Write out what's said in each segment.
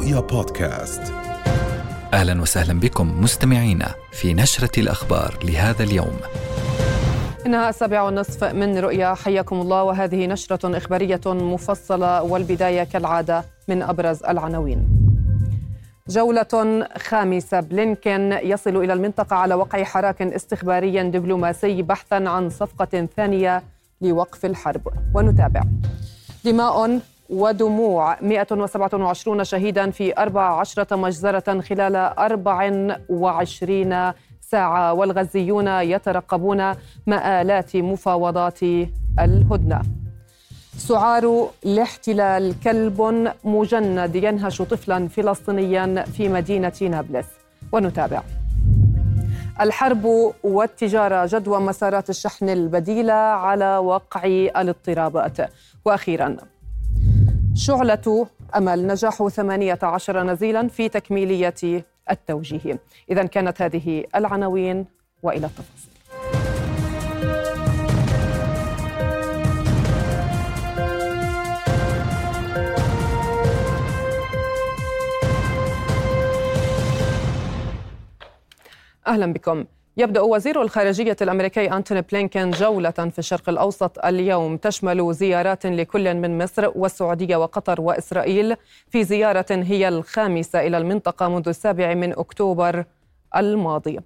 رؤيا بودكاست أهلا وسهلا بكم مستمعينا في نشرة الأخبار لهذا اليوم. إنها السابعة والنصف من رؤيا حياكم الله وهذه نشرة إخبارية مفصلة والبداية كالعادة من أبرز العناوين. جولة خامسة بلينكن يصل إلى المنطقة على وقع حراك استخباري دبلوماسي بحثا عن صفقة ثانية لوقف الحرب ونتابع. دماء ودموع 127 شهيدا في 14 مجزرة خلال 24 ساعة والغزيون يترقبون مآلات مفاوضات الهدنة. سعار الاحتلال كلب مجند ينهش طفلا فلسطينيا في مدينة نابلس. ونتابع. الحرب والتجارة جدوى مسارات الشحن البديلة على وقع الاضطرابات. وأخيرا شعلة أمل نجاح 18 نزيلا في تكميلية التوجيه. إذا كانت هذه العناوين وإلى التفاصيل. أهلا بكم. يبدأ وزير الخارجية الأمريكي أنتوني بلينكين جولة في الشرق الأوسط اليوم. تشمل زيارات لكل من مصر والسعودية وقطر وإسرائيل في زيارة هي الخامسة إلى المنطقة منذ السابع من أكتوبر الماضي.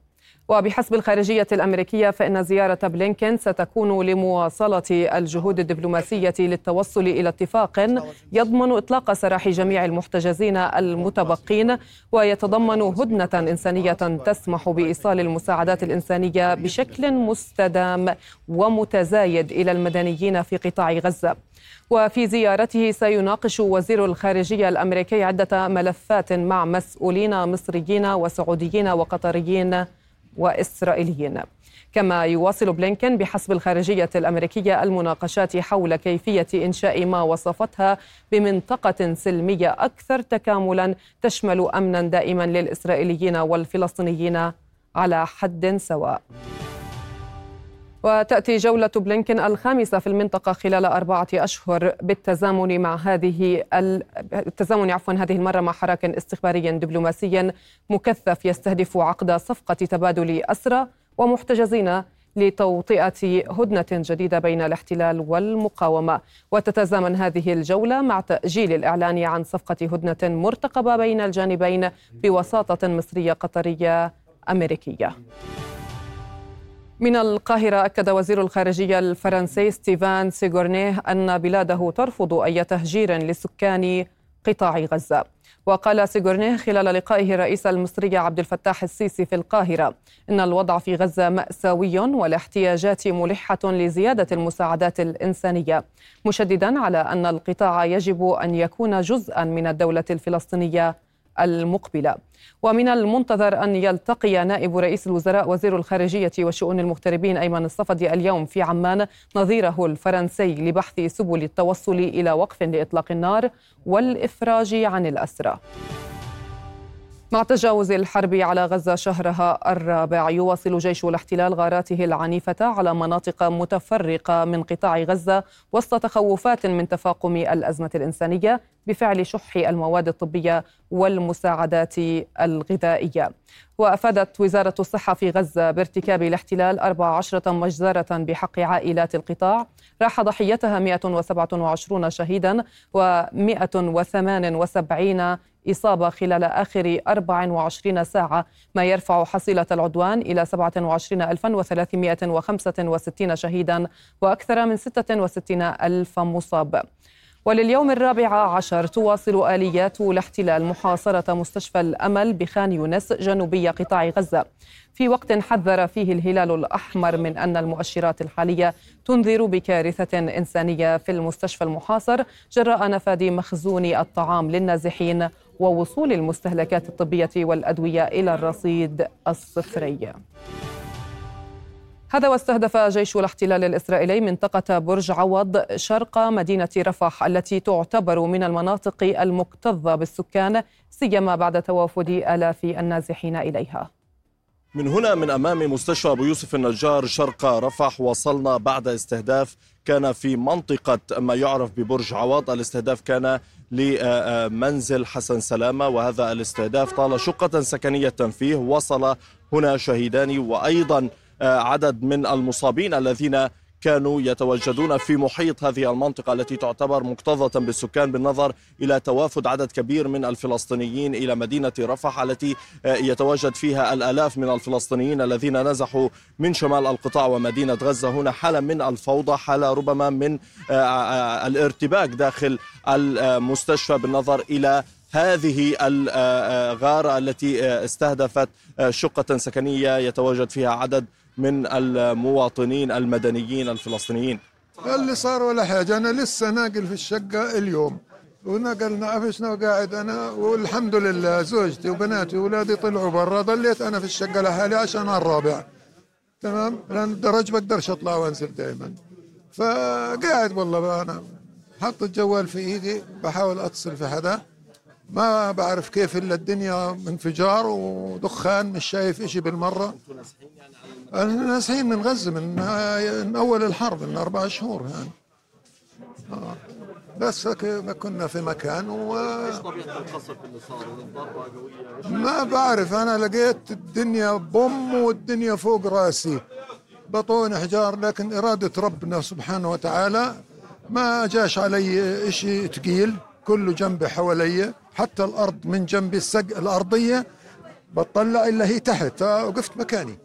وبحسب الخارجية الأمريكية فإن زيارة بلينكين ستكون لمواصلة الجهود الدبلوماسية للتوصل إلى اتفاق يضمن إطلاق سراح جميع المحتجزين المتبقين ويتضمن هدنة إنسانية تسمح بإيصال المساعدات الإنسانية بشكل مستدام ومتزايد إلى المدنيين في قطاع غزة. وفي زيارته سيناقش وزير الخارجية الأمريكي عدة ملفات مع مسؤولين مصريين وسعوديين وقطريين وإسرائيليين. كما يواصل بلينكن بحسب الخارجية الأمريكية المناقشات حول كيفية إنشاء ما وصفتها بمنطقة سلمية أكثر تكاملا تشمل أمنا دائما للإسرائيليين والفلسطينيين على حد سواء. وتأتي جولة بلينكن الخامسة في المنطقة خلال أربعة أشهر بالتزامن مع هذه التزامن عفوا هذه المرة مع حراك استخباري دبلوماسي مكثف يستهدف عقد صفقة تبادل أسرى ومحتجزين لتوطئة هدنة جديدة بين الاحتلال والمقاومة. وتتزامن هذه الجولة مع تأجيل الإعلان عن صفقة هدنة مرتقبة بين الجانبين بوساطة مصرية قطرية أمريكية. من القاهرة أكد وزير الخارجية الفرنسي ستيفان سيغورنيه أن بلاده ترفض أي تهجير لسكان قطاع غزة. وقال سيغورنيه خلال لقائه الرئيس المصري عبد الفتاح السيسي في القاهرة إن الوضع في غزة مأساوي والاحتياجات ملحة لزيادة المساعدات الإنسانية مشددا على أن القطاع يجب أن يكون جزءا من الدولة الفلسطينية المقبلة. ومن المنتظر أن يلتقي نائب رئيس الوزراء وزير الخارجية وشؤون المغتربين أيمن الصفدي اليوم في عمان نظيره الفرنسي لبحث سبل التوصل إلى وقف لإطلاق النار والإفراج عن الأسرى. مع تجاوز الحرب على غزة شهرها الرابع يواصل جيش الاحتلال غاراته العنيفة على مناطق متفرقة من قطاع غزة وسط تخوفات من تفاقم الأزمة الإنسانية بفعل شح المواد الطبية والمساعدات الغذائية. وأفادت وزارة الصحة في غزة بارتكاب الاحتلال 14 مجزرة بحق عائلات القطاع. راح ضحيتها 127 شهيدا و178 إصابة خلال آخر 24 ساعة. ما يرفع حصيلة العدوان إلى 27365 شهيدا وأكثر من 66 ألف مصاب. ولليوم الرابع عشر تواصل آليات الاحتلال محاصرة مستشفى الأمل بخان يونس جنوبي قطاع غزة. في وقت حذر فيه الهلال الأحمر من أن المؤشرات الحالية تنذر بكارثة إنسانية في المستشفى المحاصر جراء نفاذ مخزون الطعام للنازحين. ووصول المستهلكات الطبية والأدوية إلى الرصيد الصفري. هذا واستهدف جيش الاحتلال الإسرائيلي منطقة برج عوض شرق مدينة رفح التي تعتبر من المناطق المكتظة بالسكان سيما بعد توافد آلاف النازحين إليها. من هنا من أمام مستشفى أبو يوسف النجار شرق رفح وصلنا بعد استهداف كان في منطقة ما يعرف ببرج عوض الاستهداف كان لمنزل حسن سلامة وهذا الاستهداف طال شقة سكنية فيه. وصل هنا شهيدان وأيضا عدد من المصابين الذين كانوا يتواجدون في محيط هذه المنطقة التي تعتبر مكتظة بالسكان بالنظر إلى توافد عدد كبير من الفلسطينيين إلى مدينة رفح التي يتواجد فيها الآلاف من الفلسطينيين الذين نزحوا من شمال القطاع ومدينة غزة. هنا حالة من الفوضى حالة ربما من الارتباك داخل المستشفى بالنظر إلى هذه الغارة التي استهدفت شقة سكنية. يتواجد فيها عدد من المواطنين المدنيين الفلسطينيين. اللي صار ولا حاجة أنا لسه ناقل في الشقة اليوم. ونقلنا عفشنا وقاعد أنا والحمد لله زوجتي وبناتي وأولادي طلعوا برا ضليت أنا في الشقة لحالي عشان الرابع. تمام؟ لأن الدرج بقدرش أطلع وأنزل دائما فقاعد والله أنا حط الجوال في إيدي بحاول أتصل في حدا. ما بعرف كيف إلا الدنيا انفجار ودخان مش شايف إشي بالمرة. ناسحين من غزة من, من أول الحرب من أربع شهور يعني. آه. بس كنا في مكان و ما بعرف. أنا لقيت الدنيا بوم والدنيا فوق رأسي. بطون حجار لكن إرادة ربنا سبحانه وتعالى ما جاش علي إشي تقيل. كله جنبي حوالي. حتى الأرض من جنبي السق الأرضية بطلع إلا هي تحت. وقفت مكاني.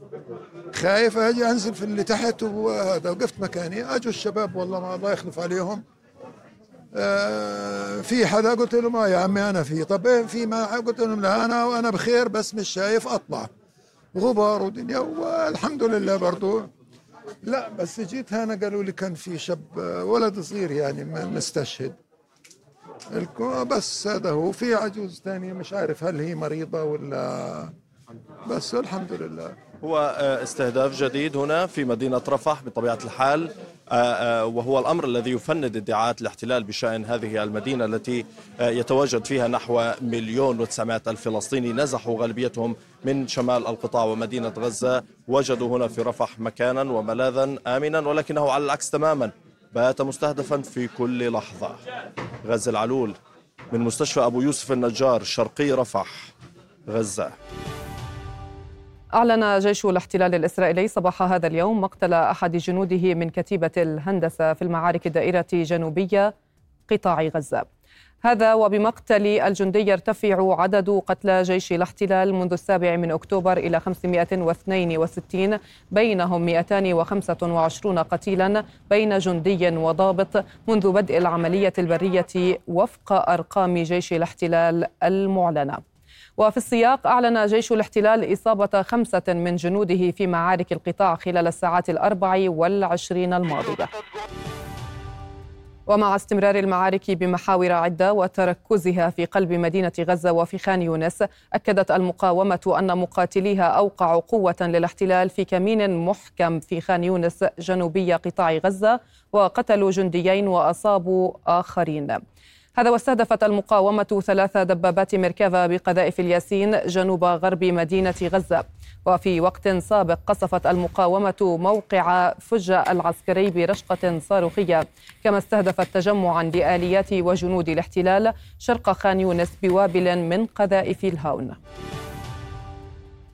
خايف أجي أنزل في اللي تحت وهذا. وقفت مكاني. أجوا الشباب والله ما الله يخلف عليهم. آه في حدا؟ قلت له ما يا عمي أنا في. طب إيه في ما؟ قلت لهم لا أنا وأنا بخير بس مش شايف أطلع. غبار ودنيا. والحمد لله برضو. لا بس جيت هنا قالوا لي كان في شاب ولد صغير يعني مستشهد. بس هذا هو. في عجوز ثانية مش عارف هل هي مريضة ولا بس الحمد لله. هو آه، استهداف جديد هنا في مدينة رفح بطبيعة الحال آه، آه، وهو الأمر الذي يفند ادعاءات الاحتلال بشأن هذه المدينة التي يتواجد فيها نحو مليون وتسعمائة ألف فلسطيني نزحوا غالبيتهم من شمال القطاع ومدينة غزة. وجدوا هنا في رفح مكانا وملاذا آمنا ولكنه على العكس تماما. بات مستهدفا في كل لحظة. غزة العلول من مستشفى أبو يوسف النجار شرقي رفح غزة. أعلن جيش الاحتلال الإسرائيلي صباح هذا اليوم مقتل أحد جنوده من كتيبة الهندسة في المعارك الدائرة جنوبية قطاع غزة. هذا وبمقتل الجندي يرتفع عدد قتلى جيش الاحتلال منذ السابع من أكتوبر إلى 562 بينهم 225 قتيلا بين جندي وضابط منذ بدء العملية البرية وفق أرقام جيش الاحتلال المعلنة. وفي السياق أعلن جيش الاحتلال إصابة خمسة من جنوده في معارك القطاع خلال الساعات الأربع والعشرين الماضية. ومع استمرار المعارك بمحاور عدة وتركزها في قلب مدينة غزة وفي خان يونس أكدت المقاومة أن مقاتليها أوقعوا قوة للاحتلال في كمين محكم في خان يونس جنوبي قطاع غزة وقتلوا جنديين وأصابوا آخرين. هذا واستهدفت المقاومة ثلاث دبابات مركبة بقذائف الياسين جنوب غرب مدينة غزة. وفي وقت سابق قصفت المقاومة موقع فجة العسكري برشقة صاروخية. كما استهدفت تجمعا لآليات وجنود الاحتلال شرق خان يونس بوابل من قذائف الهاون.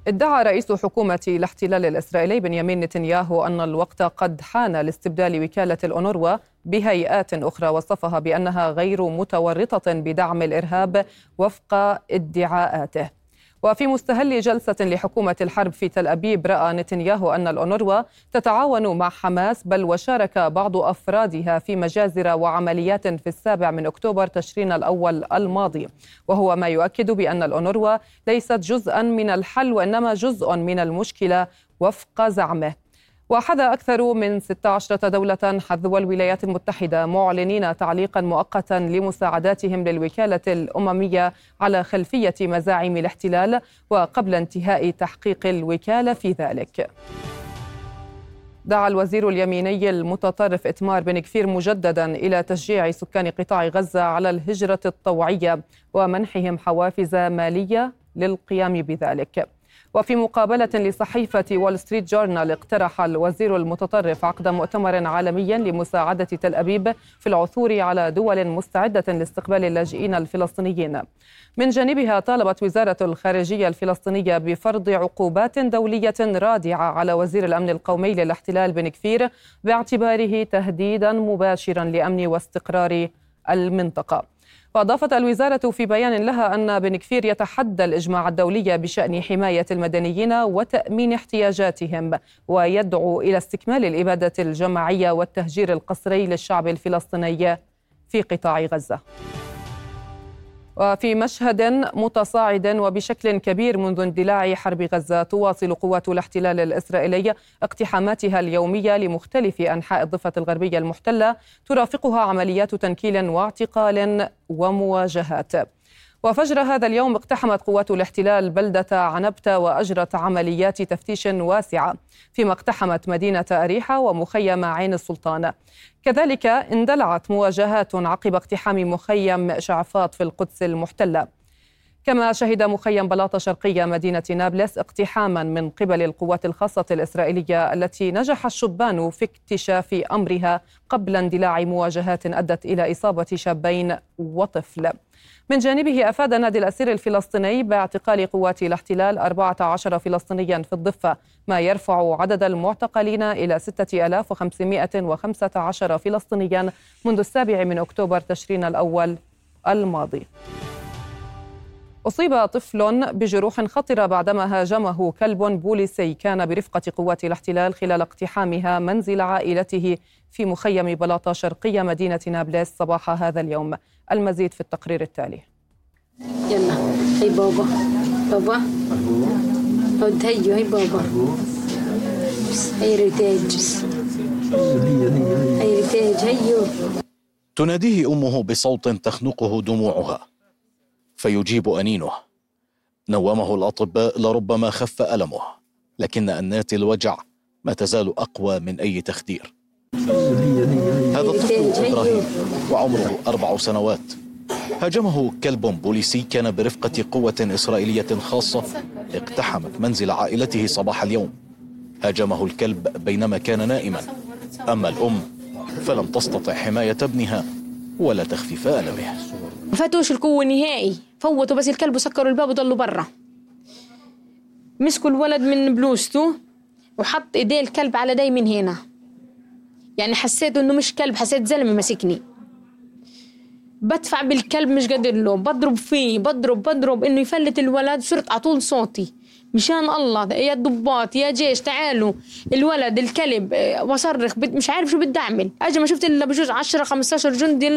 ادعى رئيس حكومة الاحتلال الإسرائيلي بنيامين نتنياهو أن الوقت قد حان لاستبدال وكالة الأونروا بهيئات أخرى وصفها بأنها غير متورطة بدعم الإرهاب وفق ادعاءاته. وفي مستهل جلسة لحكومة الحرب في تل أبيب رأى نتنياهو أن الأونروا تتعاون مع حماس بل وشارك بعض أفرادها في مجازر وعمليات في السابع من أكتوبر تشرين الأول الماضي. وهو ما يؤكد بأن الأونروا ليست جزءا من الحل وإنما جزء من المشكلة وفق زعمه. وحذى أكثر من 16 دولة حذو الولايات المتحدة معلنين تعليقا مؤقتا لمساعداتهم للوكالة الأممية على خلفية مزاعم الاحتلال وقبل انتهاء تحقيق الوكالة في ذلك. دعا الوزير اليميني المتطرف إتمار بن كفير مجددا إلى تشجيع سكان قطاع غزة على الهجرة الطوعية ومنحهم حوافز مالية للقيام بذلك. وفي مقابلة لصحيفة وول ستريت جورنال اقترح الوزير المتطرف عقد مؤتمر عالمي لمساعدة تل أبيب في العثور على دول مستعدة لاستقبال اللاجئين الفلسطينيين. من جانبها طالبت وزارة الخارجية الفلسطينية بفرض عقوبات دولية رادعة على وزير الأمن القومي للاحتلال بن كفير باعتباره تهديدا مباشرا لأمن واستقرار المنطقة. وأضافت الوزارة في بيان لها أن بن كفير يتحدى الإجماع الدولي بشأن حماية المدنيين وتأمين احتياجاتهم ويدعو إلى استكمال الإبادة الجماعية والتهجير القسري للشعب الفلسطيني في قطاع غزة. وفي مشهد متصاعد وبشكل كبير منذ اندلاع حرب غزة تواصل قوات الاحتلال الإسرائيلي اقتحاماتها اليومية لمختلف أنحاء الضفة الغربية المحتلة ترافقها عمليات تنكيل واعتقال ومواجهات. وفجر هذا اليوم اقتحمت قوات الاحتلال بلدة عنبتة وأجرت عمليات تفتيش واسعة فيما اقتحمت مدينة أريحة ومخيم عين السلطان. كذلك اندلعت مواجهات عقب اقتحام مخيم شعفاط في القدس المحتلة. كما شهد مخيم بلاطة شرقية مدينة نابلس اقتحاما من قبل القوات الخاصة الإسرائيلية التي نجح الشبان في اكتشاف أمرها قبل اندلاع مواجهات أدت إلى إصابة شابين وطفل. من جانبه أفاد نادي الأسير الفلسطيني باعتقال قوات الاحتلال 14 فلسطينيا في الضفة ما يرفع عدد المعتقلين إلى 6515 فلسطينيا منذ السابع من أكتوبر تشرين الأول الماضي. أصيب طفل بجروح خطرة بعدما هاجمه كلب بوليسي. كان برفقة قوات الاحتلال خلال اقتحامها منزل عائلته في مخيم بلاطة شرقية مدينة نابلس صباح هذا اليوم. المزيد في التقرير التالي. يلا. هي بابا. بابا. هود هيو. هي بابا. هي ريتاج هي ريتاج هيو. تناديه أمه بصوت تخنقه دموعها. فيجيب أنينه. نومه الاطباء لربما خف ألمه لكن أنات الوجع ما تزال أقوى من أي تخدير. هذا الطفل إبراهيم وعمره أربع سنوات. هاجمه كلب بوليسي كان برفقة قوة إسرائيلية خاصة. اقتحمت منزل عائلته صباح اليوم. هاجمه الكلب بينما كان نائما. أما الأم فلم تستطع حماية ابنها. ولا تخفيف المه ما فاتوش القوة نهائي. فوتوا بس الكلب وسكروا الباب وضلوا برا. مسكوا الولد من بلوزته وحط إيديه الكلب على داي من هنا. يعني حسيت إنه مش كلب حسيت زلمة ماسكني. بدفع بالكلب مش قادر له. بضرب فيه بضرب بضرب. إنه يفلت الولد صرت على طول صوتي. مشان الله يا الضباط يا جيش تعالوا. الولد الكلب آه، وصرخ مش عارف شو بدي أعمل. اجى ما شفت إلا بجوز 10 15 جندي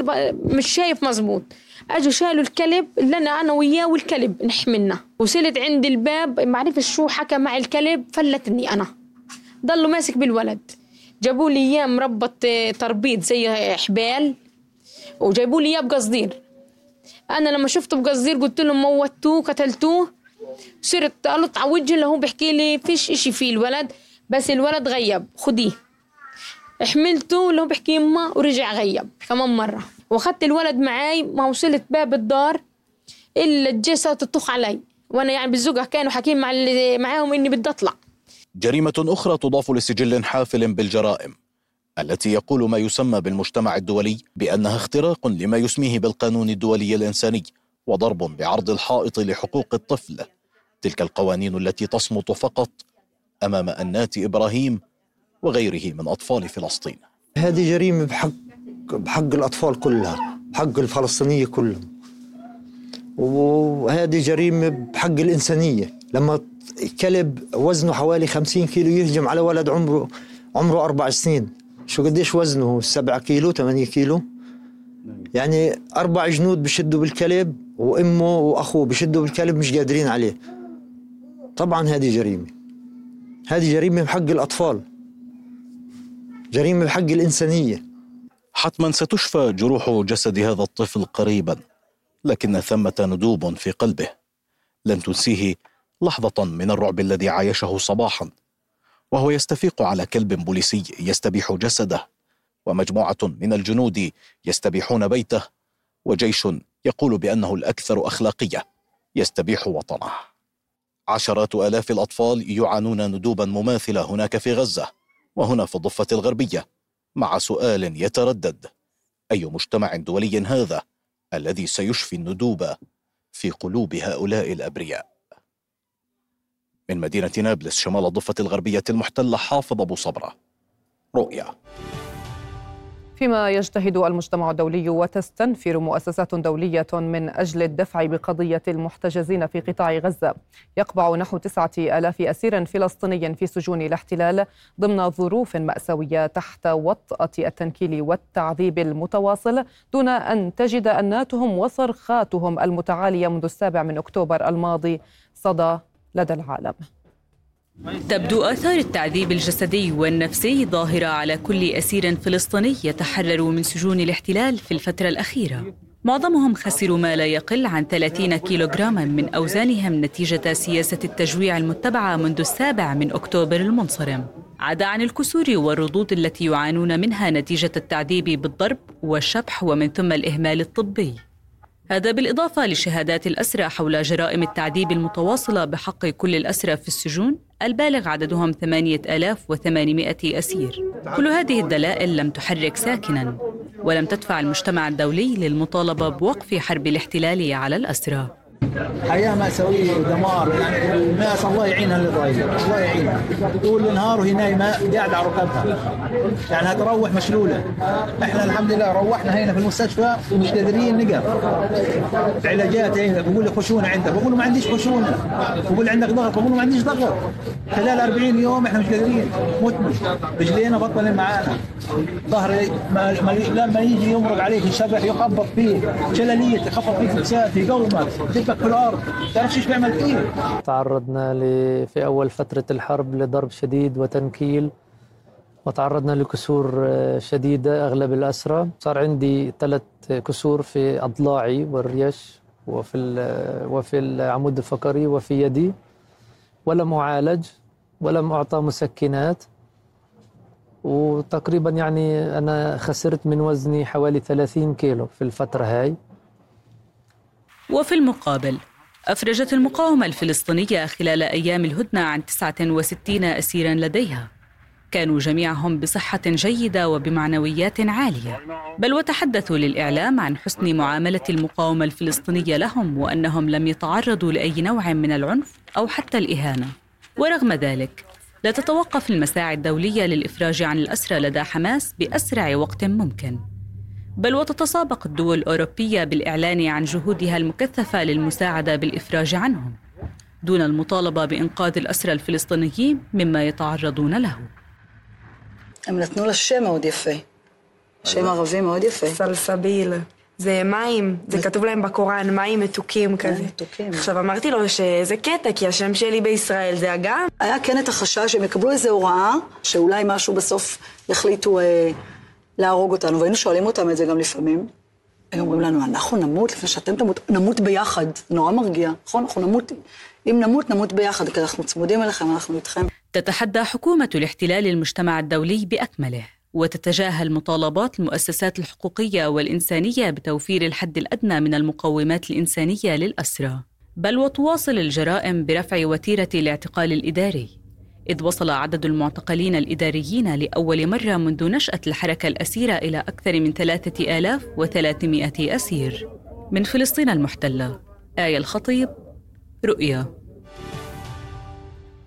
مش شايف مزبوط. اجوا شالوا الكلب أنا أنا وياه والكلب نحملنا. وصلت عند الباب ما عرفش شو حكى مع الكلب فلتني أنا. ضلوا ماسك بالولد. جابوا لي إياه مربط آه، تربيط زي حبال وجايبوا لي إياه بقصدير. أنا لما شفته بقصدير قلت لهم موتوه قتلتوه. صرت قلط على وجهي اللي هو بيحكي لي فيش إشي فيه الولد بس الولد غيب. خديه حملته اللي هو بيحكي يما ورجع غيب كمان مرة. واخدت الولد معاي ما وصلت باب الدار إلا الجيسة تطخ علي. وأنا يعني بالزقة كانوا حاكين مع معاهم إني بدي أطلع. جريمة أخرى تضاف لسجل حافل بالجرائم التي يقول ما يسمى بالمجتمع الدولي بأنها اختراق لما يسميه بالقانون الدولي الإنساني وضرب بعرض الحائط لحقوق الطفل. تلك القوانين التي تصمت فقط أمام انات إبراهيم وغيره من أطفال فلسطين. هذه جريمة بحق بحق الأطفال كلها بحق الفلسطينية كلهم. وهذه جريمة بحق الإنسانية. لما كلب وزنه حوالي 50 كيلو يهجم على ولد عمره عمره أربع سنين. شو قديش وزنه؟ 7 كيلو 8 كيلو. يعني أربع جنود بشدوا بالكلب وأمه وأخوه بشدوا بالكلب مش قادرين عليه. طبعا هذه جريمة. هذه جريمة بحق الأطفال. جريمة بحق الإنسانية. حتما ستشفى جروح جسد هذا الطفل قريبا لكن ثمة ندوب في قلبه. لن تنسيه لحظة من الرعب الذي عايشه صباحا. وهو يستفيق على كلب بوليسي يستبيح جسده ومجموعة من الجنود يستبيحون بيته وجيش يقول بأنه الأكثر أخلاقية يستبيح وطنه. عشرات آلاف الأطفال يعانون ندوبا مماثلة هناك في غزة وهنا في الضفة الغربية مع سؤال يتردد. أي مجتمع دولي هذا الذي سيشفي الندوب في قلوب هؤلاء الأبرياء؟ من مدينة نابلس شمال الضفة الغربية المحتلة حافظ أبو صبرة. رؤيا. فيما يجتهد المجتمع الدولي وتستنفر مؤسسات دولية من أجل الدفع بقضية المحتجزين في قطاع غزة. يقبع نحو تسعة ألاف أسير فلسطيني في سجون الاحتلال ضمن ظروف مأساوية تحت وطأة التنكيل والتعذيب المتواصل دون أن تجد أناتهم وصرخاتهم المتعالية منذ السابع من أكتوبر الماضي. صدى لدى العالم. تبدو آثار التعذيب الجسدي والنفسي ظاهرة على كل أسير فلسطيني يتحرر من سجون الاحتلال في الفترة الأخيرة. معظمهم خسروا ما لا يقل عن 30 كيلوغراما من أوزانهم نتيجة سياسة التجويع المتبعة منذ السابع من أكتوبر المنصرم. عدا عن الكسور والردود التي يعانون منها نتيجة التعذيب بالضرب والشبح ومن ثم الإهمال الطبي. هذا بالإضافة لشهادات الأسرى حول جرائم التعذيب المتواصلة بحق كل الأسرى في السجون. البالغ عددهم 8800 أسير. كل هذه الدلائل لم تحرك ساكنا ولم تدفع المجتمع الدولي للمطالبة بوقف حرب الاحتلال على الأسرى. حياه ماساويه ودمار يعني الناس الله يعينها اللي ضايله الله يعينها. طول النهار وهي نايمة قاعدة على ركبها. يعني هتروح مشلولة. إحنا الحمد لله روحنا هنا في المستشفى ومش قادرين نقف. علاجات هنا بقول لي خشونة عندك بقول ما عنديش خشونة. بقول عندك ضغط؟ بقول ما عنديش ضغط. خلال 40 يوم إحنا مش قادرين. متنا رجلينا بطل معانا. ظهري ما ما لما يجي يمرق عليك الشبح يخبط فيه. شلاليه يخبط فيك فكسات يقومك في الأرض؟ تعرفش بيعمل فيه؟ تعرضنا ل- في أول فترة الحرب لضرب شديد وتنكيل وتعرضنا لكسور آه، شديدة أغلب الأسرى. صار عندي ثلاث كسور في أضلاعي والريش وفي ال- وفي العمود الفقري وفي يدي. ولم أعالج ولم أعطى مسكنات. وتقريبا يعني أنا خسرت من وزني حوالي 30 كيلو في الفترة هاي. وفي المقابل أفرجت المقاومة الفلسطينية خلال أيام الهدنة عن 69 أسيرا لديها. كانوا جميعهم بصحة جيدة وبمعنويات عالية. بل وتحدثوا للإعلام عن حسن معاملة المقاومة الفلسطينية لهم وأنهم لم يتعرضوا لأي نوع من العنف أو حتى الإهانة. ورغم ذلك لا تتوقف المساعي الدولية للإفراج عن الأسرى لدى حماس بأسرع وقت ممكن. بل وتتسابق الدول الأوروبية بالإعلان عن جهودها المكثفة للمساعدة بالإفراج عنهم دون المطالبة بإنقاذ الأسرى الفلسطينيين مما يتعرضون له הם נתנו לה שם מאוד יפה. שם ערבי מאוד יפה. סלסביל. זה מים, זה כתוב להם בקוראן, מים מתוקים כזה. מתוקים. עכשיו אמרתי לו שזה קטע, כי השם שלי בישראל זה אגם. היה כן את החשש שהם יקבלו איזו הוראה, שאולי משהו בסוף יחליטו אה, להרוג אותנו, והיינו שואלים אותם את זה גם לפעמים. הם אומרים לנו, אנחנו נמות לפני שאתם תמות, נמות ביחד. זה נורא מרגיע, נכון? אנחנו נמות, אם נמות, נמות ביחד, כי אנחנו צמודים אליכם, אנחנו איתכם. تتحدى حكومة الاحتلال المجتمع الدولي بأكمله وتتجاهل مطالبات المؤسسات الحقوقية والإنسانية بتوفير الحد الأدنى من المقومات الإنسانية للأسرى بل وتواصل الجرائم برفع وتيرة الاعتقال الإداري إذ وصل عدد المعتقلين الإداريين لأول مرة منذ نشأة الحركة الأسيرة إلى أكثر من 3300 أسير. من فلسطين المحتلة آية الخطيب رؤيا.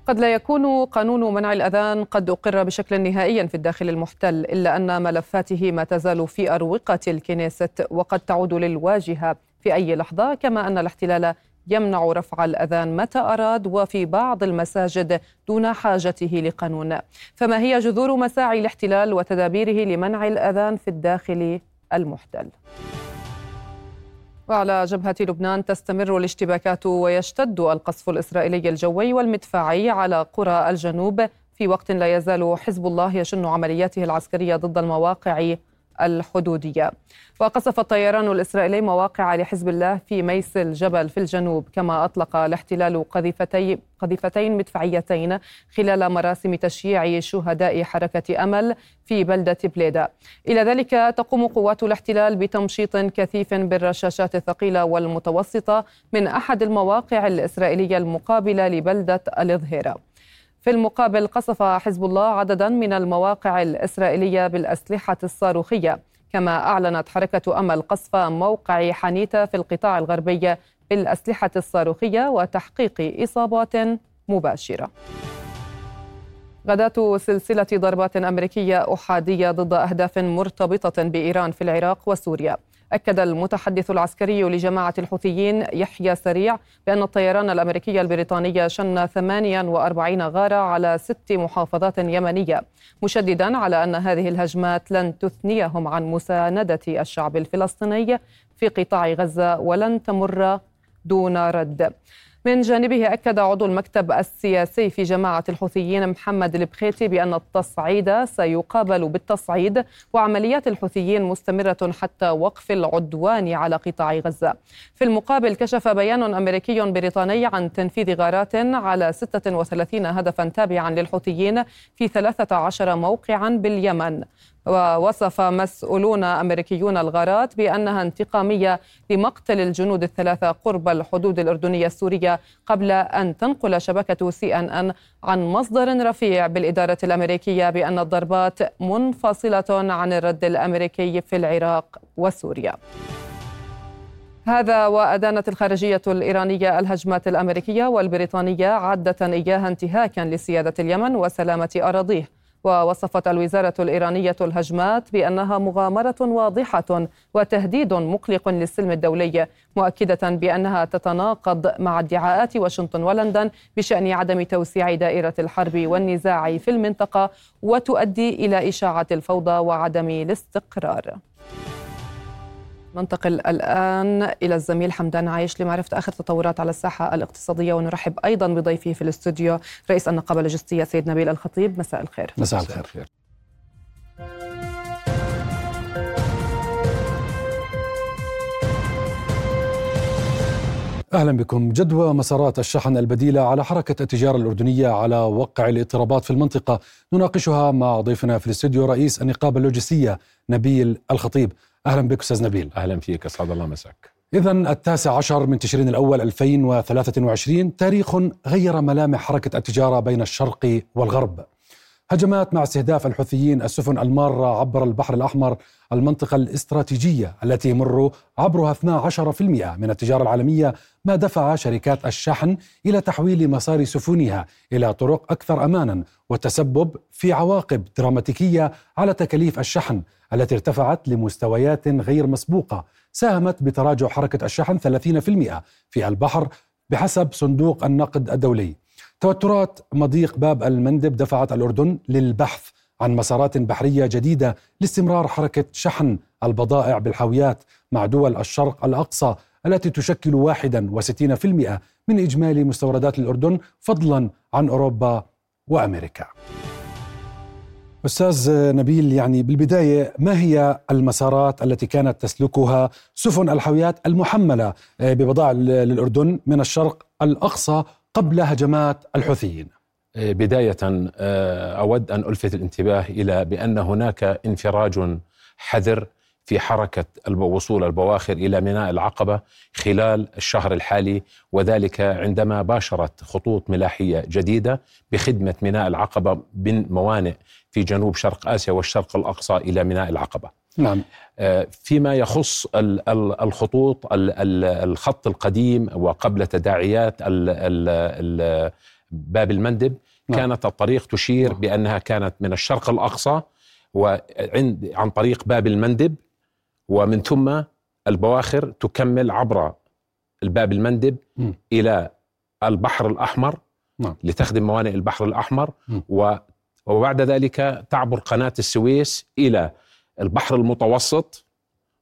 قد لا يكون قانون منع الأذان قد أقر بشكل نهائي في الداخل المحتل إلا أن ملفاته ما تزال في أروقة الكنيست وقد تعود للواجهة في أي لحظة كما أن الاحتلال يمنع رفع الأذان متى أراد وفي بعض المساجد دون حاجته لقانون. فما هي جذور مساعي الاحتلال وتدابيره لمنع الأذان في الداخل المحتل؟ وعلى جبهة لبنان تستمر الاشتباكات ويشتد القصف الإسرائيلي الجوي والمدفعي على قرى الجنوب في وقت لا يزال حزب الله يشن عملياته العسكرية ضد المواقع الحدودية. وقصف الطيران الإسرائيلي مواقع لحزب الله في ميس الجبل في الجنوب كما أطلق الاحتلال قذيفتي قذيفتين مدفعيتين خلال مراسم تشييع شهداء حركة أمل في بلدة بليدا إلى ذلك تقوم قوات الاحتلال بتمشيط كثيف بالرشاشات الثقيلة والمتوسطة من أحد المواقع الإسرائيلية المقابلة لبلدة الإظهيرة في المقابل قصف حزب الله عددا من المواقع الإسرائيلية بالأسلحة الصاروخية. كما أعلنت حركة أمل قصف موقع حنيتة في القطاع الغربي بالأسلحة الصاروخية وتحقيق إصابات مباشرة. غداة سلسلة ضربات أمريكية أحادية ضد أهداف مرتبطة بإيران في العراق وسوريا. أكد المتحدث العسكري لجماعة الحوثيين يحيى سريع بأن الطيران الأمريكي البريطاني شن 48 غارة على ست محافظات يمنية مشددا على أن هذه الهجمات لن تثنيهم عن مساندة الشعب الفلسطيني في قطاع غزة ولن تمر دون رد. من جانبه أكد عضو المكتب السياسي في جماعة الحوثيين محمد البخيتي بأن التصعيد سيقابل بالتصعيد وعمليات الحوثيين مستمرة حتى وقف العدوان على قطاع غزة. في المقابل كشف بيان أمريكي بريطاني عن تنفيذ غارات على 36 هدفا تابعا للحوثيين في 13 موقعا باليمن. ووصف مسؤولون أمريكيون الغارات بأنها انتقامية لمقتل الجنود الثلاثة قرب الحدود الأردنية السورية قبل أن تنقل شبكة سي إن إن عن مصدر رفيع بالإدارة الأمريكية بأن الضربات منفصلة عن الرد الأمريكي في العراق وسوريا. هذا وأدانت الخارجية الإيرانية الهجمات الأمريكية والبريطانية عادة إياها انتهاكا لسيادة اليمن وسلامة أراضيه ووصفت الوزارة الإيرانية الهجمات بأنها مغامرة واضحة وتهديد مقلق للسلم الدولي مؤكدة بأنها تتناقض مع ادعاءات واشنطن ولندن بشأن عدم توسيع دائرة الحرب والنزاع في المنطقة وتؤدي إلى إشاعة الفوضى وعدم الاستقرار. ننتقل الآن إلى الزميل حمدان عايش لمعرفة آخر تطورات على الساحة الاقتصادية ونرحب أيضا بضيفه في الاستوديو رئيس النقابة اللوجستية سيد نبيل الخطيب. مساء الخير. مساء الخير. خير. أهلا بكم. جدوى مسارات الشحن البديلة على حركة التجارة الأردنية على وقع الاضطرابات في المنطقة. نناقشها مع ضيفنا في الاستوديو رئيس النقابة اللوجستية نبيل الخطيب. أهلا بك أستاذ نبيل. أهلا فيك اسعد الله مساك. إذا التاسع عشر من تشرين الأول 2023 تاريخ غير ملامح حركة التجارة بين الشرق والغرب. هجمات مع استهداف الحوثيين السفن المارة عبر البحر الأحمر المنطقة الاستراتيجية التي يمر عبرها 12% من التجارة العالمية ما دفع شركات الشحن إلى تحويل مسار سفنها إلى طرق أكثر أمانا والتسبب في عواقب دراماتيكية على تكاليف الشحن التي ارتفعت لمستويات غير مسبوقة ساهمت بتراجع حركة الشحن 30% في البحر بحسب صندوق النقد الدولي. توترات مضيق باب المندب دفعت الأردن للبحث عن مسارات بحرية جديدة لاستمرار حركة شحن البضائع بالحاويات مع دول الشرق الأقصى التي تشكل 61% من إجمالي مستوردات الأردن فضلا عن أوروبا وأمريكا. أستاذ نبيل يعني بالبداية ما هي المسارات التي كانت تسلكها سفن الحاويات المحملة ببضائع للأردن من الشرق الأقصى قبل هجمات الحوثيين. بداية أود أن ألفت الانتباه إلى بأن هناك انفراج حذر في حركة وصول البواخر إلى ميناء العقبة خلال الشهر الحالي وذلك عندما باشرت خطوط ملاحية جديدة بخدمة ميناء العقبة من موانئ في جنوب شرق آسيا والشرق الأقصى إلى ميناء العقبة. نعم فيما يخص الخطوط الخط القديم وقبل تداعيات باب المندب نعم. كانت الطريق تشير نعم. بأنها كانت من الشرق الأقصى وعند عن طريق باب المندب ومن ثم البواخر تكمل عبر الباب المندب م. إلى البحر الأحمر نعم. لتخدم موانئ البحر الأحمر و وبعد ذلك تعبر قناة السويس إلى البحر المتوسط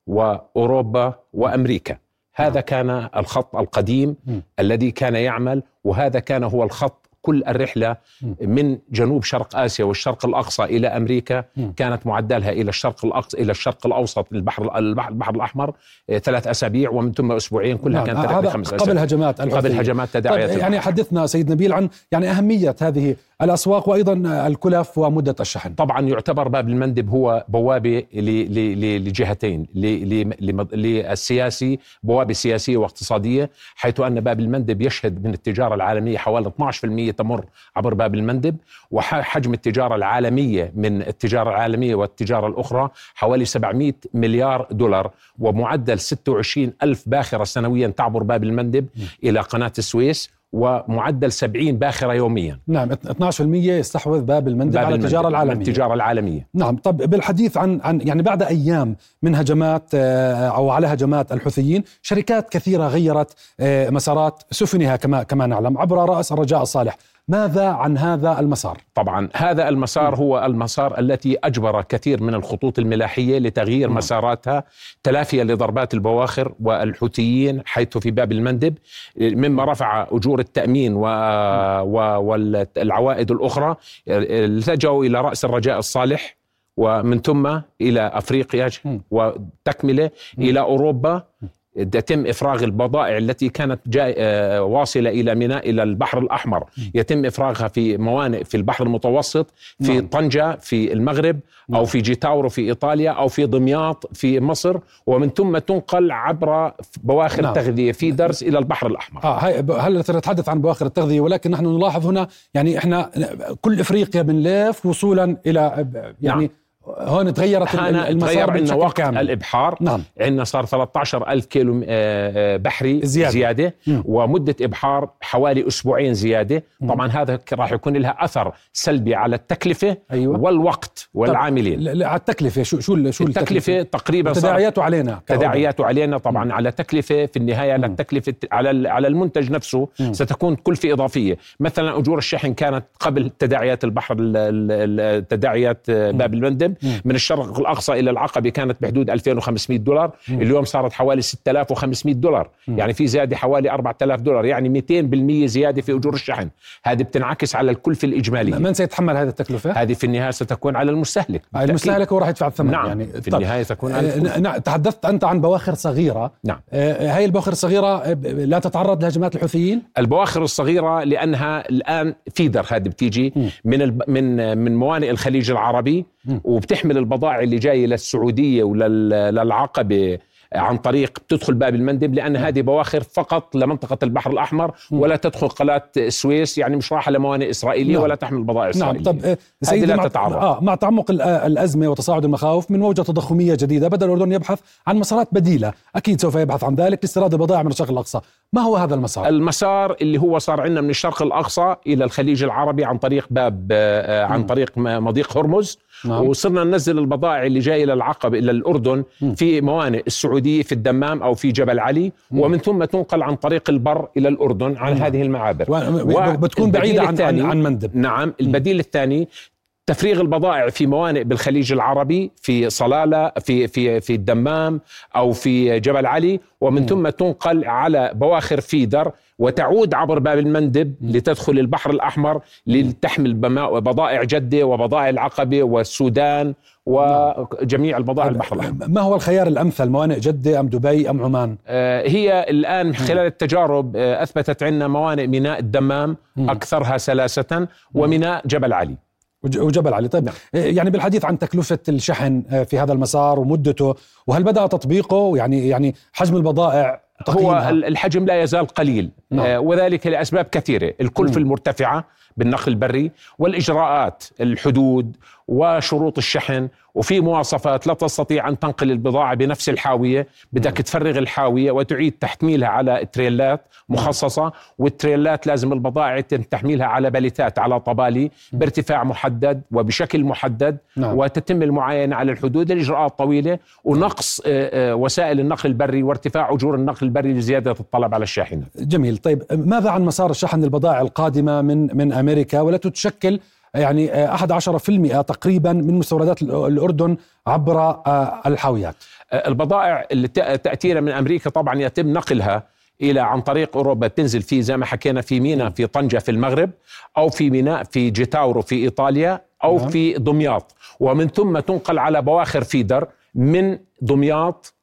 وأوروبا وأمريكا هذا نعم. كان الخط القديم م. الذي كان يعمل وهذا كان هو الخط كل الرحلة من جنوب شرق آسيا والشرق الأقصى إلى أمريكا كانت معدلها إلى الشرق الأقصى إلى الشرق الأوسط البحر البحر, البحر الأحمر آه، ثلاث أسابيع ومن ثم أسبوعين كلها نعم، كانت هذا رحله خمس قبل أسابيع. هجمات قبل. هجمات تداعيات طيب يعني. حدثنا سيد نبيل عن يعني أهمية هذه الأسواق وأيضا الكلف ومدة الشحن. طبعا يعتبر باب المندب هو ل- لجهتين للسياسي بوابة سياسية واقتصادية حيث أن باب المندب يشهد من التجارة العالمية حوالي 12% تمر عبر باب المندب وحجم التجارة العالمية من التجارة العالمية والتجارة الأخرى حوالي 700 مليار دولار ومعدل 26 ألف باخرة سنويا تعبر باب المندب إلى قناة السويس. ومعدل 70 باخرة يوميا. نعم 12% يستحوذ باب المندب باب على التجارة العالمية. التجارة العالمية. نعم طب بالحديث عن عن يعني بعد أيام من هجمات آه، أو على هجمات الحوثيين شركات كثيرة غيرت آه، مسارات سفنها كما كما نعلم عبر رأس الرجاء الصالح. ماذا عن هذا المسار؟ طبعا هذا المسار هو المسار التي أجبر كثير من الخطوط الملاحية لتغيير مساراتها تلافيا لضربات البواخر والحوثيين حيث في باب المندب مما رفع أجور التأمين و... و... والعوائد الأخرى التجأوا إلى رأس الرجاء الصالح ومن ثم إلى أفريقيا وتكملة إلى أوروبا يتم إفراغ البضائع التي كانت جاي آه، واصلة إلى ميناء إلى البحر الأحمر يتم إفراغها في موانئ في البحر المتوسط في نعم. طنجة في المغرب أو في جيتاورو في إيطاليا أو في دمياط في مصر ومن ثم تنقل عبر بواخر نعم. تغذيه في درس إلى البحر الأحمر آه هاي هلا سنتحدث عن بواخر التغذية ولكن نحن نلاحظ هنا يعني إحنا كل إفريقيا بنلف وصولا إلى يعني نعم. هون تغيرت المسار تغير عندنا وقت كامل الإبحار نعم. عندنا صار 13 ألف كيلو آه، آه، بحري زيادة. زيادة, مم. ومدة إبحار حوالي أسبوعين زيادة مم. طبعا هذا راح يكون لها أثر سلبي على التكلفة أيوة. والوقت والعاملين على التكلفة شو شو شو التكلفة تقريبا تداعياته علينا. تداعياته علينا طبعا على تكلفة في النهاية على التكلفة على على المنتج نفسه مم. ستكون كلفة إضافية مثلا أجور الشحن كانت قبل تداعيات البحر ال- ال- ال- تداعيات آه، باب المندب مم. من الشرق الأقصى إلى العقبة كانت بحدود 2500 دولار. اليوم صارت حوالي 6500 دولار. يعني في زيادة حوالي 4000 دولار يعني 200% زيادة في أجور الشحن هذه بتنعكس على الكلفة الإجمالية من سيتحمل هذه التكلفة؟ هذه في النهاية ستكون على المستهلك آه، المستهلك هو راح يدفع الثمن نعم يعني في طب، النهاية تكون آه، على الكلفة. ن- تحدثت أنت عن بواخر صغيرة نعم آه، هاي البواخر الصغيرة آه، لا تتعرض لهجمات الحوثيين البواخر الصغيرة لأنها الآن فيدر هذه بتيجي من. من من موانئ الخليج العربي. وبتحمل البضائع اللي جاية للسعودية وللعقبة عن طريق بتدخل باب المندب لأن هذه بواخر فقط لمنطقة البحر الأحمر ولا تدخل قناة السويس يعني مش رايحة لموانئ إسرائيلية نعم. ولا تحمل بضائع نعم. إسرائيلية. طب آه، هذه سيدي لا مع تتعرض آه مع تعمق الأ- الأزمة وتصاعد المخاوف من موجة تضخميه جديدة بدأ الأردن يبحث عن مسارات بديلة. أكيد سوف يبحث عن ذلك لاستيراد البضائع من الشرق الأقصى. ما هو هذا المسار؟ المسار اللي هو صار عندنا من الشرق الأقصى إلى الخليج العربي عن طريق باب آه، عن. طريق مضيق هرمز. نعم. وصرنا ننزل البضائع اللي جاية إلى العقبه إلى الأردن. في موانئ السعودية في الدمام أو في جبل علي مم. ومن ثم تنقل عن طريق البر إلى الأردن عن مم. هذه المعابر و- بتكون بعيدة عن- عن- عن مندب. نعم البديل الثاني تفريغ البضائع في موانئ بالخليج العربي في صلالة في في في الدمام أو في جبل علي ومن ثم تنقل على بواخر فيدر وتعود عبر باب المندب لتدخل البحر الأحمر لتحمل بضائع جدة وبضائع العقبة والسودان وجميع البضائع البحر الأحمر. ما هو الخيار الأمثل؟ موانئ جدة أم دبي أم عمان؟ آه، هي الآن خلال التجارب آه، أثبتت عندنا موانئ ميناء الدمام. أكثرها سلاسة وميناء جبل علي. وج- وجبل علي. طيب يعني بالحديث عن تكلفة الشحن آه، في هذا المسار ومدته وهل بدأ تطبيقه؟ يعني يعني حجم البضائع هو تقييمها؟ الحجم لا يزال قليل. نعم. آه، وذلك لأسباب كثيرة الكلفة. المرتفعة بالنقل البري والإجراءات الحدود وشروط الشحن وفي مواصفات لا تستطيع أن تنقل البضاعة بنفس الحاوية بدك تفرغ الحاوية وتعيد تحميلها على تريلات مخصصة والتريلات لازم البضائع يتم تحميلها على باليتات على طبالي بارتفاع محدد وبشكل محدد نعم. وتتم المعاينة على الحدود الإجراءات طويلة ونقص آه، آه، وسائل النقل البري وارتفاع أجور النقل البري لزيادة الطلب على الشاحنات جميل طيب ماذا عن مسار الشحن البضائع القادمة من من أمريكا؟ والتي تشكل يعني آه، 11% تقريبا من مستوردات الأ- الأردن عبر آه، الحاويات؟ البضائع اللي تأتينا من أمريكا طبعا يتم نقلها إلى عن طريق أوروبا. بتنزل في زي ما حكينا في ميناء في طنجة في المغرب أو في ميناء في جيتاورو في إيطاليا أو نعم. في دمياط. ومن ثم تنقل على بواخر فيدر من دمياط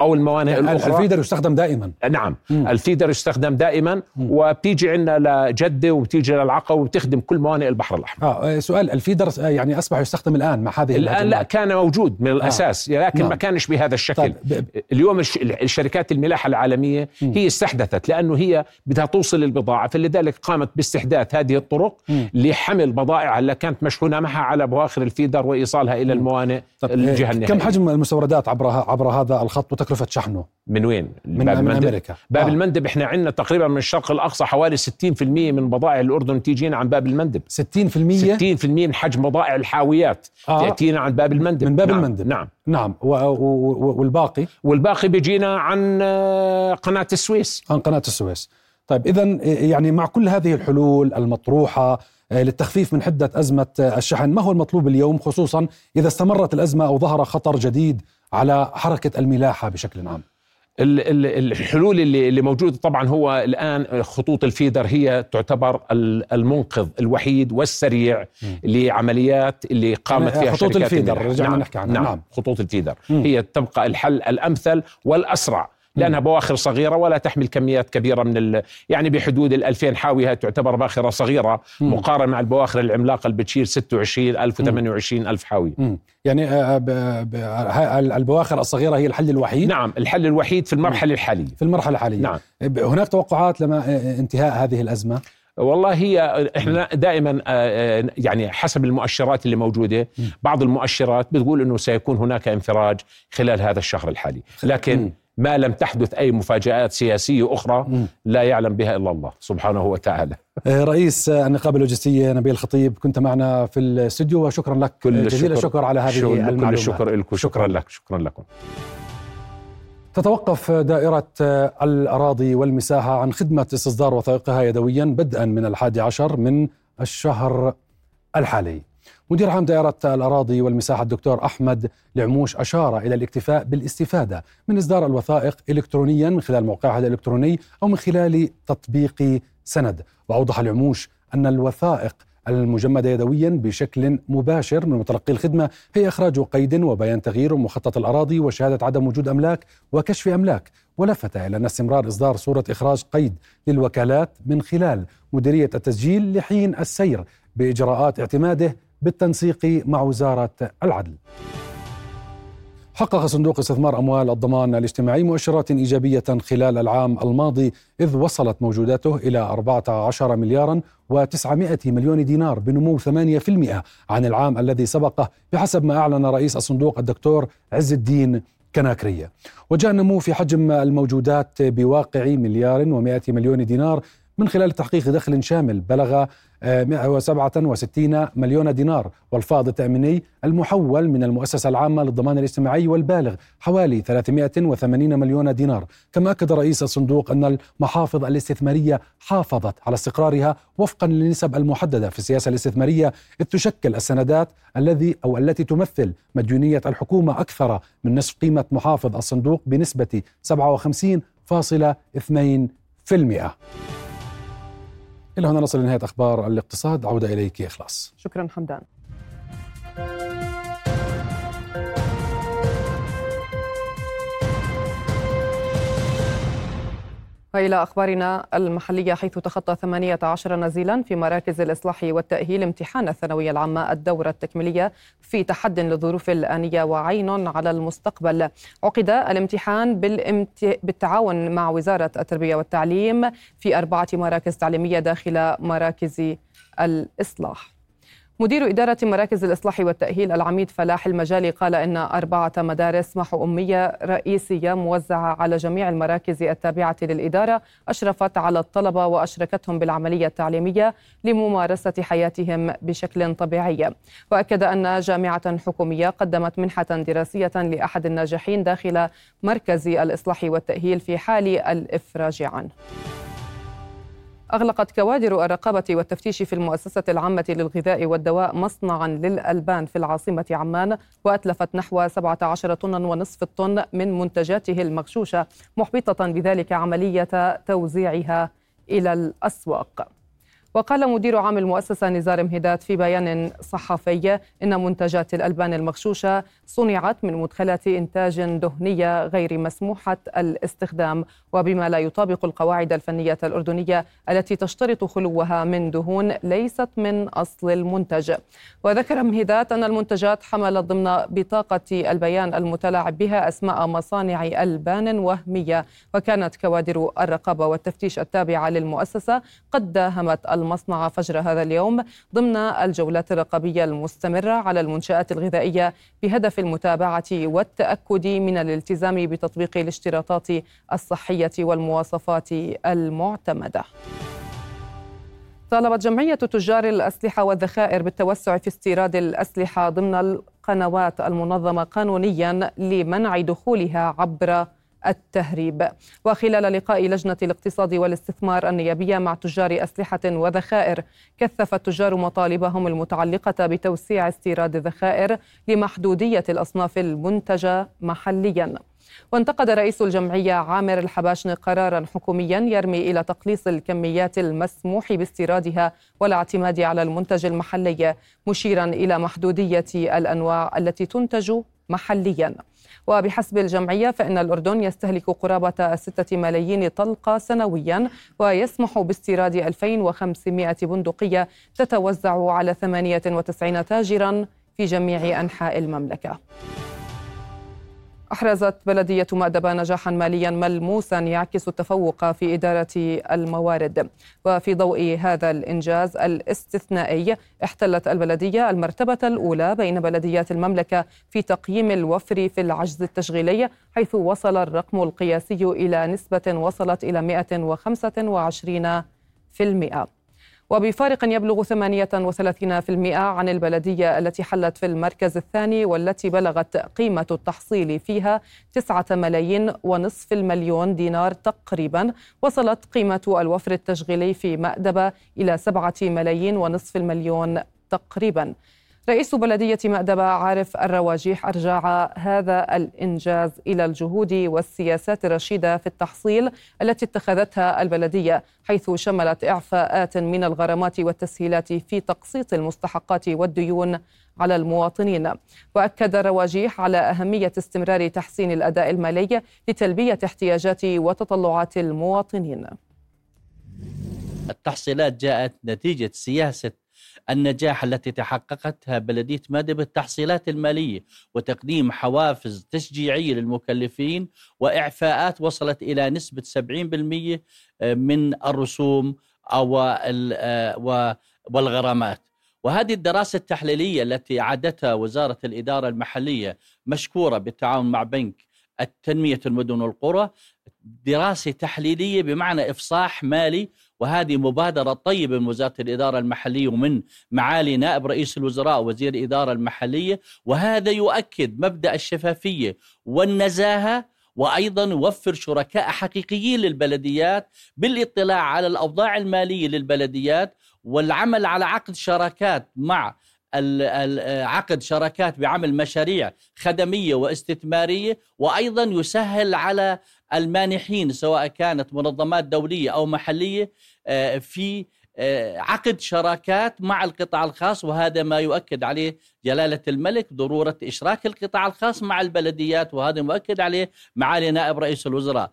أو الموانئ الأخرى الفيدر يستخدم دائما نعم مم. الفيدر يستخدم دائما مم. وبتيجي عندنا لجدة وبتيجي للعقبه وبتخدم كل موانئ البحر الأحمر آه سؤال الفيدر يعني أصبح يستخدم الآن مع هذه الآن. لا كان موجود من الأساس آه. لكن نعم. ما كانش بهذا الشكل طيب. اليوم الشركات الملاحة العالمية مم. هي استحدثت لأنه هي بدها توصل البضاعة فلذلك قامت باستحداث هذه الطرق مم. لحمل بضائعها اللي كانت مشحونة معها على بواخر الفيدر وإيصالها إلى الموانئ طيب. الجهة النهائيه كم حجم المستوردات عبر عبر هذا الخط وتكلفه شحنه. من وين؟ من, باب من المندب. أمريكا. باب آه. المندب إحنا عندنا تقريبا من الشرق الأقصى حوالي 60% من بضائع الأردن تيجينا عن باب المندب. 60% 60% من حجم بضائع الحاويات آه. تأتينا عن باب المندب. من باب نعم. المندب. نعم. نعم. و و والباقي؟ والباقي بيجينا عن آه، قناة السويس. عن قناة السويس. طيب اذا يعني مع كل هذه الحلول المطروحة آه، للتخفيف من حدة أزمة الشحن ما هو المطلوب اليوم؟ خصوصا إذا استمرت الأزمة أو ظهر خطر جديد على حركة الملاحة بشكل عام. الحلول اللي اللي موجودة طبعا هو الآن خطوط الفيدر هي تعتبر المنقذ الوحيد والسريع م. لعمليات اللي قامت فيها خطوط شركات الفيدر رجعنا نعم نحكي عنها. نعم, نعم. خطوط الفيدر. م. هي تبقى الحل الأمثل والأسرع. لأنها بواخر صغيرة ولا تحمل كميات كبيرة من ال... يعني بحدود ال 2000 حاويه تعتبر باخرة صغيرة. مقارنة مع البواخر العملاقة اللي بتشيل 26000 و28000 حاويه. يعني آه، ب... ب... البواخر الصغيرة هي الحل الوحيد؟ نعم الحل الوحيد في المرحلة مم. الحالية. في المرحلة الحالية. نعم. هناك توقعات لما آه، انتهاء هذه الأزمة؟ والله هي إحنا دائما يعني حسب المؤشرات اللي موجودة بعض المؤشرات بتقول إنه سيكون هناك انفراج خلال هذا الشهر الحالي. لكن ما لم تحدث أي مفاجآت سياسية أخرى لا يعلم بها إلا الله سبحانه وتعالى. آه، رئيس النقابة اللوجستية نبيل الخطيب كنت معنا في الاستوديو وشكرا لك. كل جزيل الشكر, على هذه المعلومات كل الشكر لكم شكرا لك شكرا لكم. تتوقف دائرة الأراضي والمساحة عن خدمة استصدار وثائقها يدويا بدءا من الحادي عشر من الشهر الحالي. مدير عام دائرة الأراضي والمساحة الدكتور أحمد العموش أشار إلى الاكتفاء بالاستفادة من إصدار الوثائق إلكترونيا من خلال موقعها الإلكتروني أو من خلال تطبيق سند. وأوضح العموش أن الوثائق المجمدة يدويا بشكل مباشر من متلقي الخدمة هي إخراج قيد وبيان تغيير ومخطط الأراضي وشهادة عدم وجود أملاك وكشف أملاك ولفت إلى أن استمرار إصدار صورة إخراج قيد للوكالات من خلال مديرية التسجيل لحين السير بإجراءات اعتماده بالتنسيق مع وزارة العدل. حقق صندوق استثمار أموال الضمان الاجتماعي مؤشرات إيجابية خلال العام الماضي إذ وصلت موجوداته إلى 14 مليارا و900 مليون دينار بنمو 8% عن العام الذي سبقه بحسب ما أعلن رئيس الصندوق الدكتور عز الدين كناكرية وجاء النمو في حجم الموجودات بواقع مليار و100 مليون دينار من خلال تحقيق دخل شامل بلغ 167 مليون دينار والفائض التأميني المحول من المؤسسة العامة للضمان الاجتماعي والبالغ حوالي 380 مليون دينار. كما أكد رئيس الصندوق أن المحافظ الاستثمارية حافظت على استقرارها وفقا للنسب المحددة في السياسة الاستثمارية إذ تشكل السندات الذي أو التي تمثل مديونية الحكومة أكثر من نصف قيمة محافظ الصندوق بنسبة 57.2% إلى هنا نصل لنهاية أخبار الاقتصاد. عودة إليك إخلاص. شكرا حمدان. وإلى أخبارنا المحلية حيث تخطى 18 نزيلا في مراكز الإصلاح والتأهيل امتحان الثانوية العامة الدورة التكميلية في تحد للظروف الآنية وعين على المستقبل. عقد الامتحان بالامت... بالتعاون مع وزارة التربية والتعليم في أربعة مراكز تعليمية داخل مراكز الإصلاح. مدير إدارة مراكز الإصلاح والتأهيل العميد فلاح المجالي قال إن أربعة مدارس محو أمية رئيسية موزعة على جميع المراكز التابعة للإدارة أشرفت على الطلبة وأشركتهم بالعملية التعليمية لممارسة حياتهم بشكل طبيعي. وأكد أن جامعة حكومية قدمت منحة دراسية لأحد الناجحين داخل مركز الإصلاح والتأهيل في حال الإفراج عنه. أغلقت كوادر الرقابة والتفتيش في المؤسسة العامة للغذاء والدواء مصنعا للألبان في العاصمة عمان وأتلفت نحو 17 طنا ونصف الطن من منتجاته المغشوشة محبطة بذلك عملية توزيعها إلى الأسواق. وقال مدير عام المؤسسة نزار مهدات في بيان صحفي إن منتجات الألبان المغشوشة صنعت من مدخلات إنتاج دهنية غير مسموحة الاستخدام وبما لا يطابق القواعد الفنية الأردنية التي تشترط خلوها من دهون ليست من أصل المنتج. وذكر مهدات أن المنتجات حملت ضمن بطاقة البيان المتلاعب بها أسماء مصانع ألبان وهمية وكانت كوادر الرقابة والتفتيش التابعة للمؤسسة قد داهمت المصنع فجر هذا اليوم ضمن الجولات الرقابية المستمرة على المنشآت الغذائية بهدف المتابعة والتأكد من الالتزام بتطبيق الاشتراطات الصحية والمواصفات المعتمدة. طالبت جمعية تجار الأسلحة والذخائر بالتوسع في استيراد الأسلحة ضمن القنوات المنظمة قانونيا لمنع دخولها عبر التهريب. وخلال لقاء لجنة الاقتصاد والاستثمار النيابية مع تجار أسلحة وذخائر كثف التجار مطالبهم المتعلقة بتوسيع استيراد الذخائر لمحدودية الأصناف المنتجة محلياً. وانتقد رئيس الجمعية عامر الحباشن قرارا حكوميا يرمي إلى تقليص الكميات المسموح باستيرادها والاعتماد على المنتج المحلي مشيرا إلى محدودية الأنواع التي تنتج محليا. وبحسب الجمعية فإن الأردن يستهلك قرابة ستة ملايين طلقة سنويا ويسمح باستيراد 2500 بندقية تتوزع على 98 تاجرا في جميع أنحاء المملكة. أحرزت بلدية مأدبة نجاحا ماليا ملموسا يعكس التفوق في إدارة الموارد. وفي ضوء هذا الإنجاز الاستثنائي احتلت البلدية المرتبة الأولى بين بلديات المملكة في تقييم الوفر في العجز التشغيلي حيث وصل الرقم القياسي إلى نسبة وصلت إلى 125% وبفارق يبلغ 38% عن البلدية التي حلت في المركز الثاني والتي بلغت قيمة التحصيل فيها 9 ملايين ونصف المليون دينار تقريبا. وصلت قيمة الوفر التشغيلي في مأدبة إلى 7 ملايين ونصف المليون تقريبا. رئيس بلدية مأدبة عارف الرواجيح أرجع هذا الإنجاز إلى الجهود والسياسات الرشيدة في التحصيل التي اتخذتها البلدية حيث شملت إعفاءات من الغرامات والتسهيلات في تقسيط المستحقات والديون على المواطنين. وأكد الرواجيح على أهمية استمرار تحسين الأداء المالي لتلبية احتياجات وتطلعات المواطنين. التحصيلات جاءت نتيجة سياسة النجاح التي تحققتها بلدية مادة بالتحصيلات المالية وتقديم حوافز تشجيعية للمكلفين وإعفاءات وصلت إلى نسبة 70% آه، من الرسوم أو آه، والغرامات. وهذه الدراسة التحليلية التي أعدتها وزارة الإدارة المحلية مشكورة بالتعاون مع بنك التنمية المدن والقرى دراسة تحليلية بمعنى إفصاح مالي وهذه مبادرة طيبة من وزارة الإدارة المحلية ومن معالي نائب رئيس الوزراء وزير الإدارة المحلية وهذا يؤكد مبدأ الشفافية والنزاهة وأيضا يوفر شركاء حقيقيين للبلديات بالاطلاع على الأوضاع المالية للبلديات والعمل على عقد شراكات مع عقد شراكات بعمل مشاريع خدمية واستثمارية وأيضا يسهل على المانحين سواء كانت منظمات دولية أو محلية آه، في آه، عقد شراكات مع القطاع الخاص وهذا ما يؤكد عليه جلالة الملك ضرورة إشراك القطاع الخاص مع البلديات وهذا مؤكد عليه معالي نائب رئيس الوزراء.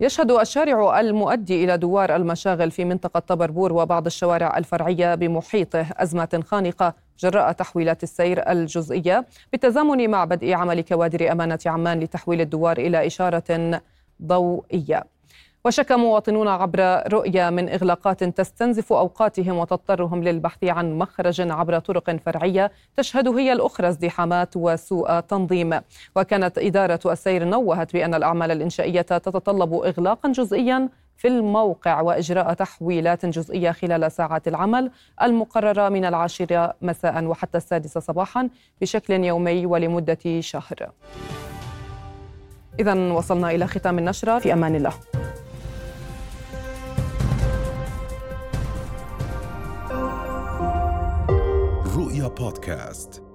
يشهد الشارع المؤدي إلى دوار المشاغل في منطقة طبربور وبعض الشوارع الفرعية بمحيطه أزمة خانقة جراء تحويلات السير الجزئية بالتزامن مع بدء عمل كوادر أمانة عمان لتحويل الدوار إلى إشارة ضوئية. وشكى مواطنون عبر رؤية من إغلاقات تستنزف أوقاتهم وتضطرهم للبحث عن مخرج عبر طرق فرعية تشهد هي الأخرى ازدحامات وسوء تنظيم. وكانت إدارة السير نوهت بأن الأعمال الإنشائية تتطلب إغلاقا جزئيا في الموقع وإجراء تحويلات جزئية خلال ساعات العمل المقررة من العاشرة مساء وحتى السادسة صباحا بشكل يومي ولمدة شهر. إذا وصلنا إلى ختام النشرة. في أمان الله. رؤيا بودكاست